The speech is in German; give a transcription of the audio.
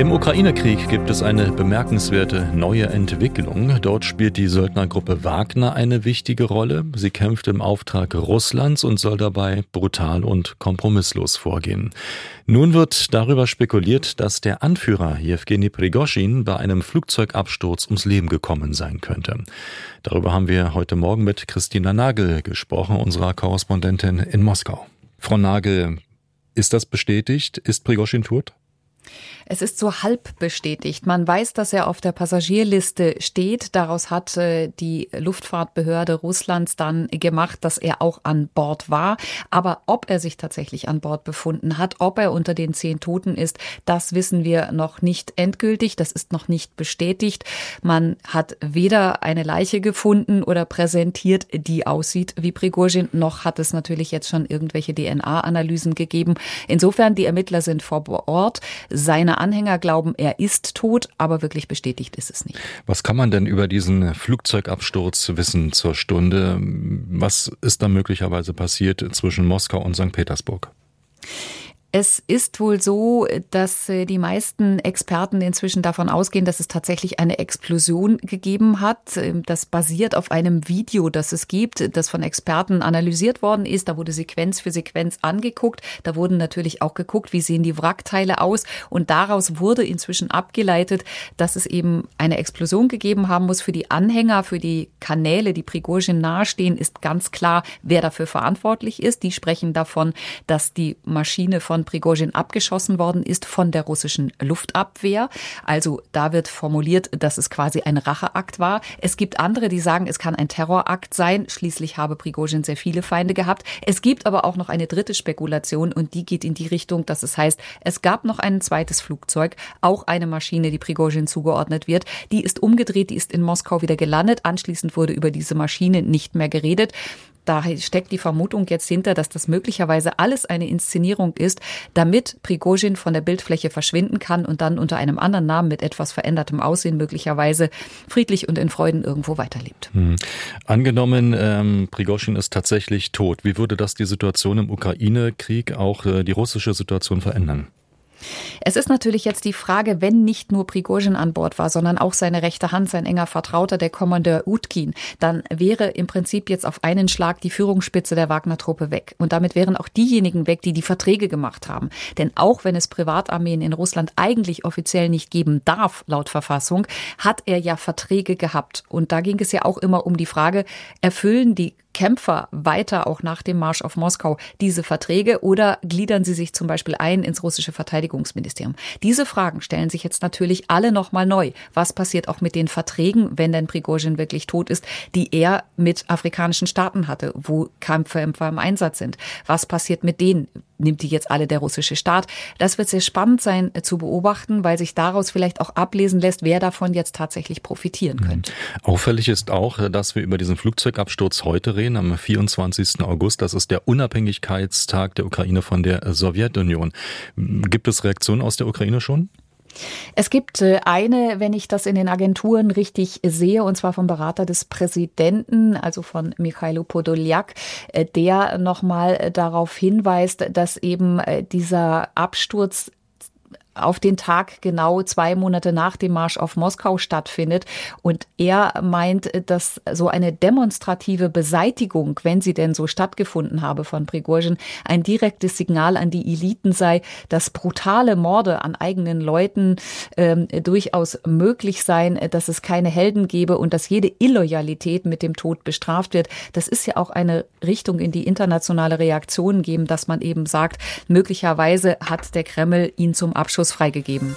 Im Ukraine-Krieg gibt es eine bemerkenswerte neue Entwicklung. Dort spielt die Söldnergruppe Wagner eine wichtige Rolle. Sie kämpft im Auftrag Russlands und soll dabei brutal und kompromisslos vorgehen. Nun wird darüber spekuliert, dass der Anführer Jewgeni Prigoschin bei einem Flugzeugabsturz ums Leben gekommen sein könnte. Darüber haben wir heute Morgen mit Christina Nagel gesprochen, unserer Korrespondentin in Moskau. Frau Nagel, ist das bestätigt? Ist Prigoschin tot? Es ist so halb bestätigt. Man weiß, dass er auf der Passagierliste steht. Daraus hat äh, die Luftfahrtbehörde Russlands dann gemacht, dass er auch an Bord war. Aber ob er sich tatsächlich an Bord befunden hat, ob er unter den zehn Toten ist, das wissen wir noch nicht endgültig. Das ist noch nicht bestätigt. Man hat weder eine Leiche gefunden oder präsentiert, die aussieht wie Prigozhin, noch hat es natürlich jetzt schon irgendwelche DNA-Analysen gegeben. Insofern, die Ermittler sind vor Ort. Seine Anhänger glauben, er ist tot, aber wirklich bestätigt ist es nicht. Was kann man denn über diesen Flugzeugabsturz wissen zur Stunde? Was ist da möglicherweise passiert zwischen Moskau und St. Petersburg? Es ist wohl so, dass äh, die meisten Experten inzwischen davon ausgehen, dass es tatsächlich eine Explosion gegeben hat. Ähm, das basiert auf einem Video, das es gibt, das von Experten analysiert worden ist. Da wurde Sequenz für Sequenz angeguckt. Da wurden natürlich auch geguckt, wie sehen die Wrackteile aus. Und daraus wurde inzwischen abgeleitet, dass es eben eine Explosion gegeben haben muss. Für die Anhänger, für die Kanäle, die Prigozhin nahestehen, ist ganz klar, wer dafür verantwortlich ist. Die sprechen davon, dass die Maschine von von Prigozhin abgeschossen worden ist von der russischen Luftabwehr. Also da wird formuliert, dass es quasi ein Racheakt war. Es gibt andere, die sagen, es kann ein Terrorakt sein. Schließlich habe Prigozhin sehr viele Feinde gehabt. Es gibt aber auch noch eine dritte Spekulation und die geht in die Richtung, dass es heißt, es gab noch ein zweites Flugzeug, auch eine Maschine, die Prigozhin zugeordnet wird. Die ist umgedreht, die ist in Moskau wieder gelandet. Anschließend wurde über diese Maschine nicht mehr geredet da steckt die Vermutung jetzt hinter, dass das möglicherweise alles eine Inszenierung ist, damit Prigozhin von der Bildfläche verschwinden kann und dann unter einem anderen Namen mit etwas verändertem Aussehen möglicherweise friedlich und in Freuden irgendwo weiterlebt. Hm. Angenommen, ähm, Prigozhin ist tatsächlich tot. Wie würde das die Situation im Ukraine-Krieg, auch äh, die russische Situation verändern? Es ist natürlich jetzt die Frage, wenn nicht nur Prigozhin an Bord war, sondern auch seine rechte Hand, sein enger Vertrauter, der Kommandeur Utkin, dann wäre im Prinzip jetzt auf einen Schlag die Führungsspitze der Wagner-Truppe weg. Und damit wären auch diejenigen weg, die die Verträge gemacht haben. Denn auch wenn es Privatarmeen in Russland eigentlich offiziell nicht geben darf, laut Verfassung, hat er ja Verträge gehabt. Und da ging es ja auch immer um die Frage, erfüllen die Kämpfer weiter auch nach dem Marsch auf Moskau diese Verträge oder gliedern sie sich zum Beispiel ein ins russische Verteidigungsministerium? Diese Fragen stellen sich jetzt natürlich alle nochmal neu. Was passiert auch mit den Verträgen, wenn denn Prigozhin wirklich tot ist, die er mit afrikanischen Staaten hatte, wo Kämpfer im Einsatz sind? Was passiert mit denen? Nimmt die jetzt alle der russische Staat. Das wird sehr spannend sein äh, zu beobachten, weil sich daraus vielleicht auch ablesen lässt, wer davon jetzt tatsächlich profitieren mhm. könnte. Auffällig ist auch, äh, dass wir über diesen Flugzeugabsturz heute reden, am 24. August. Das ist der Unabhängigkeitstag der Ukraine von der Sowjetunion. Gibt es Reaktionen aus der Ukraine schon? Es gibt äh, eine, wenn ich das in den Agenturen richtig sehe, und zwar vom Berater des Präsidenten, also von Mikhailo Podoljak, äh, der nochmal äh, darauf hinweist, dass eben dieser Absturz auf den Tag genau zwei Monate nach dem Marsch auf Moskau stattfindet. Und er meint, dass so eine demonstrative Beseitigung, wenn sie denn so stattgefunden habe von Prigozhin, ein direktes Signal an die Eliten sei, dass brutale Morde an eigenen Leuten äh, durchaus möglich seien, dass es keine Helden gebe und dass jede Illoyalität mit dem Tod bestraft wird. Das ist ja auch eine Richtung in die internationale Reaktion geben, dass man eben sagt, möglicherweise hat der Kreml ihn zum Abschluss freigegeben.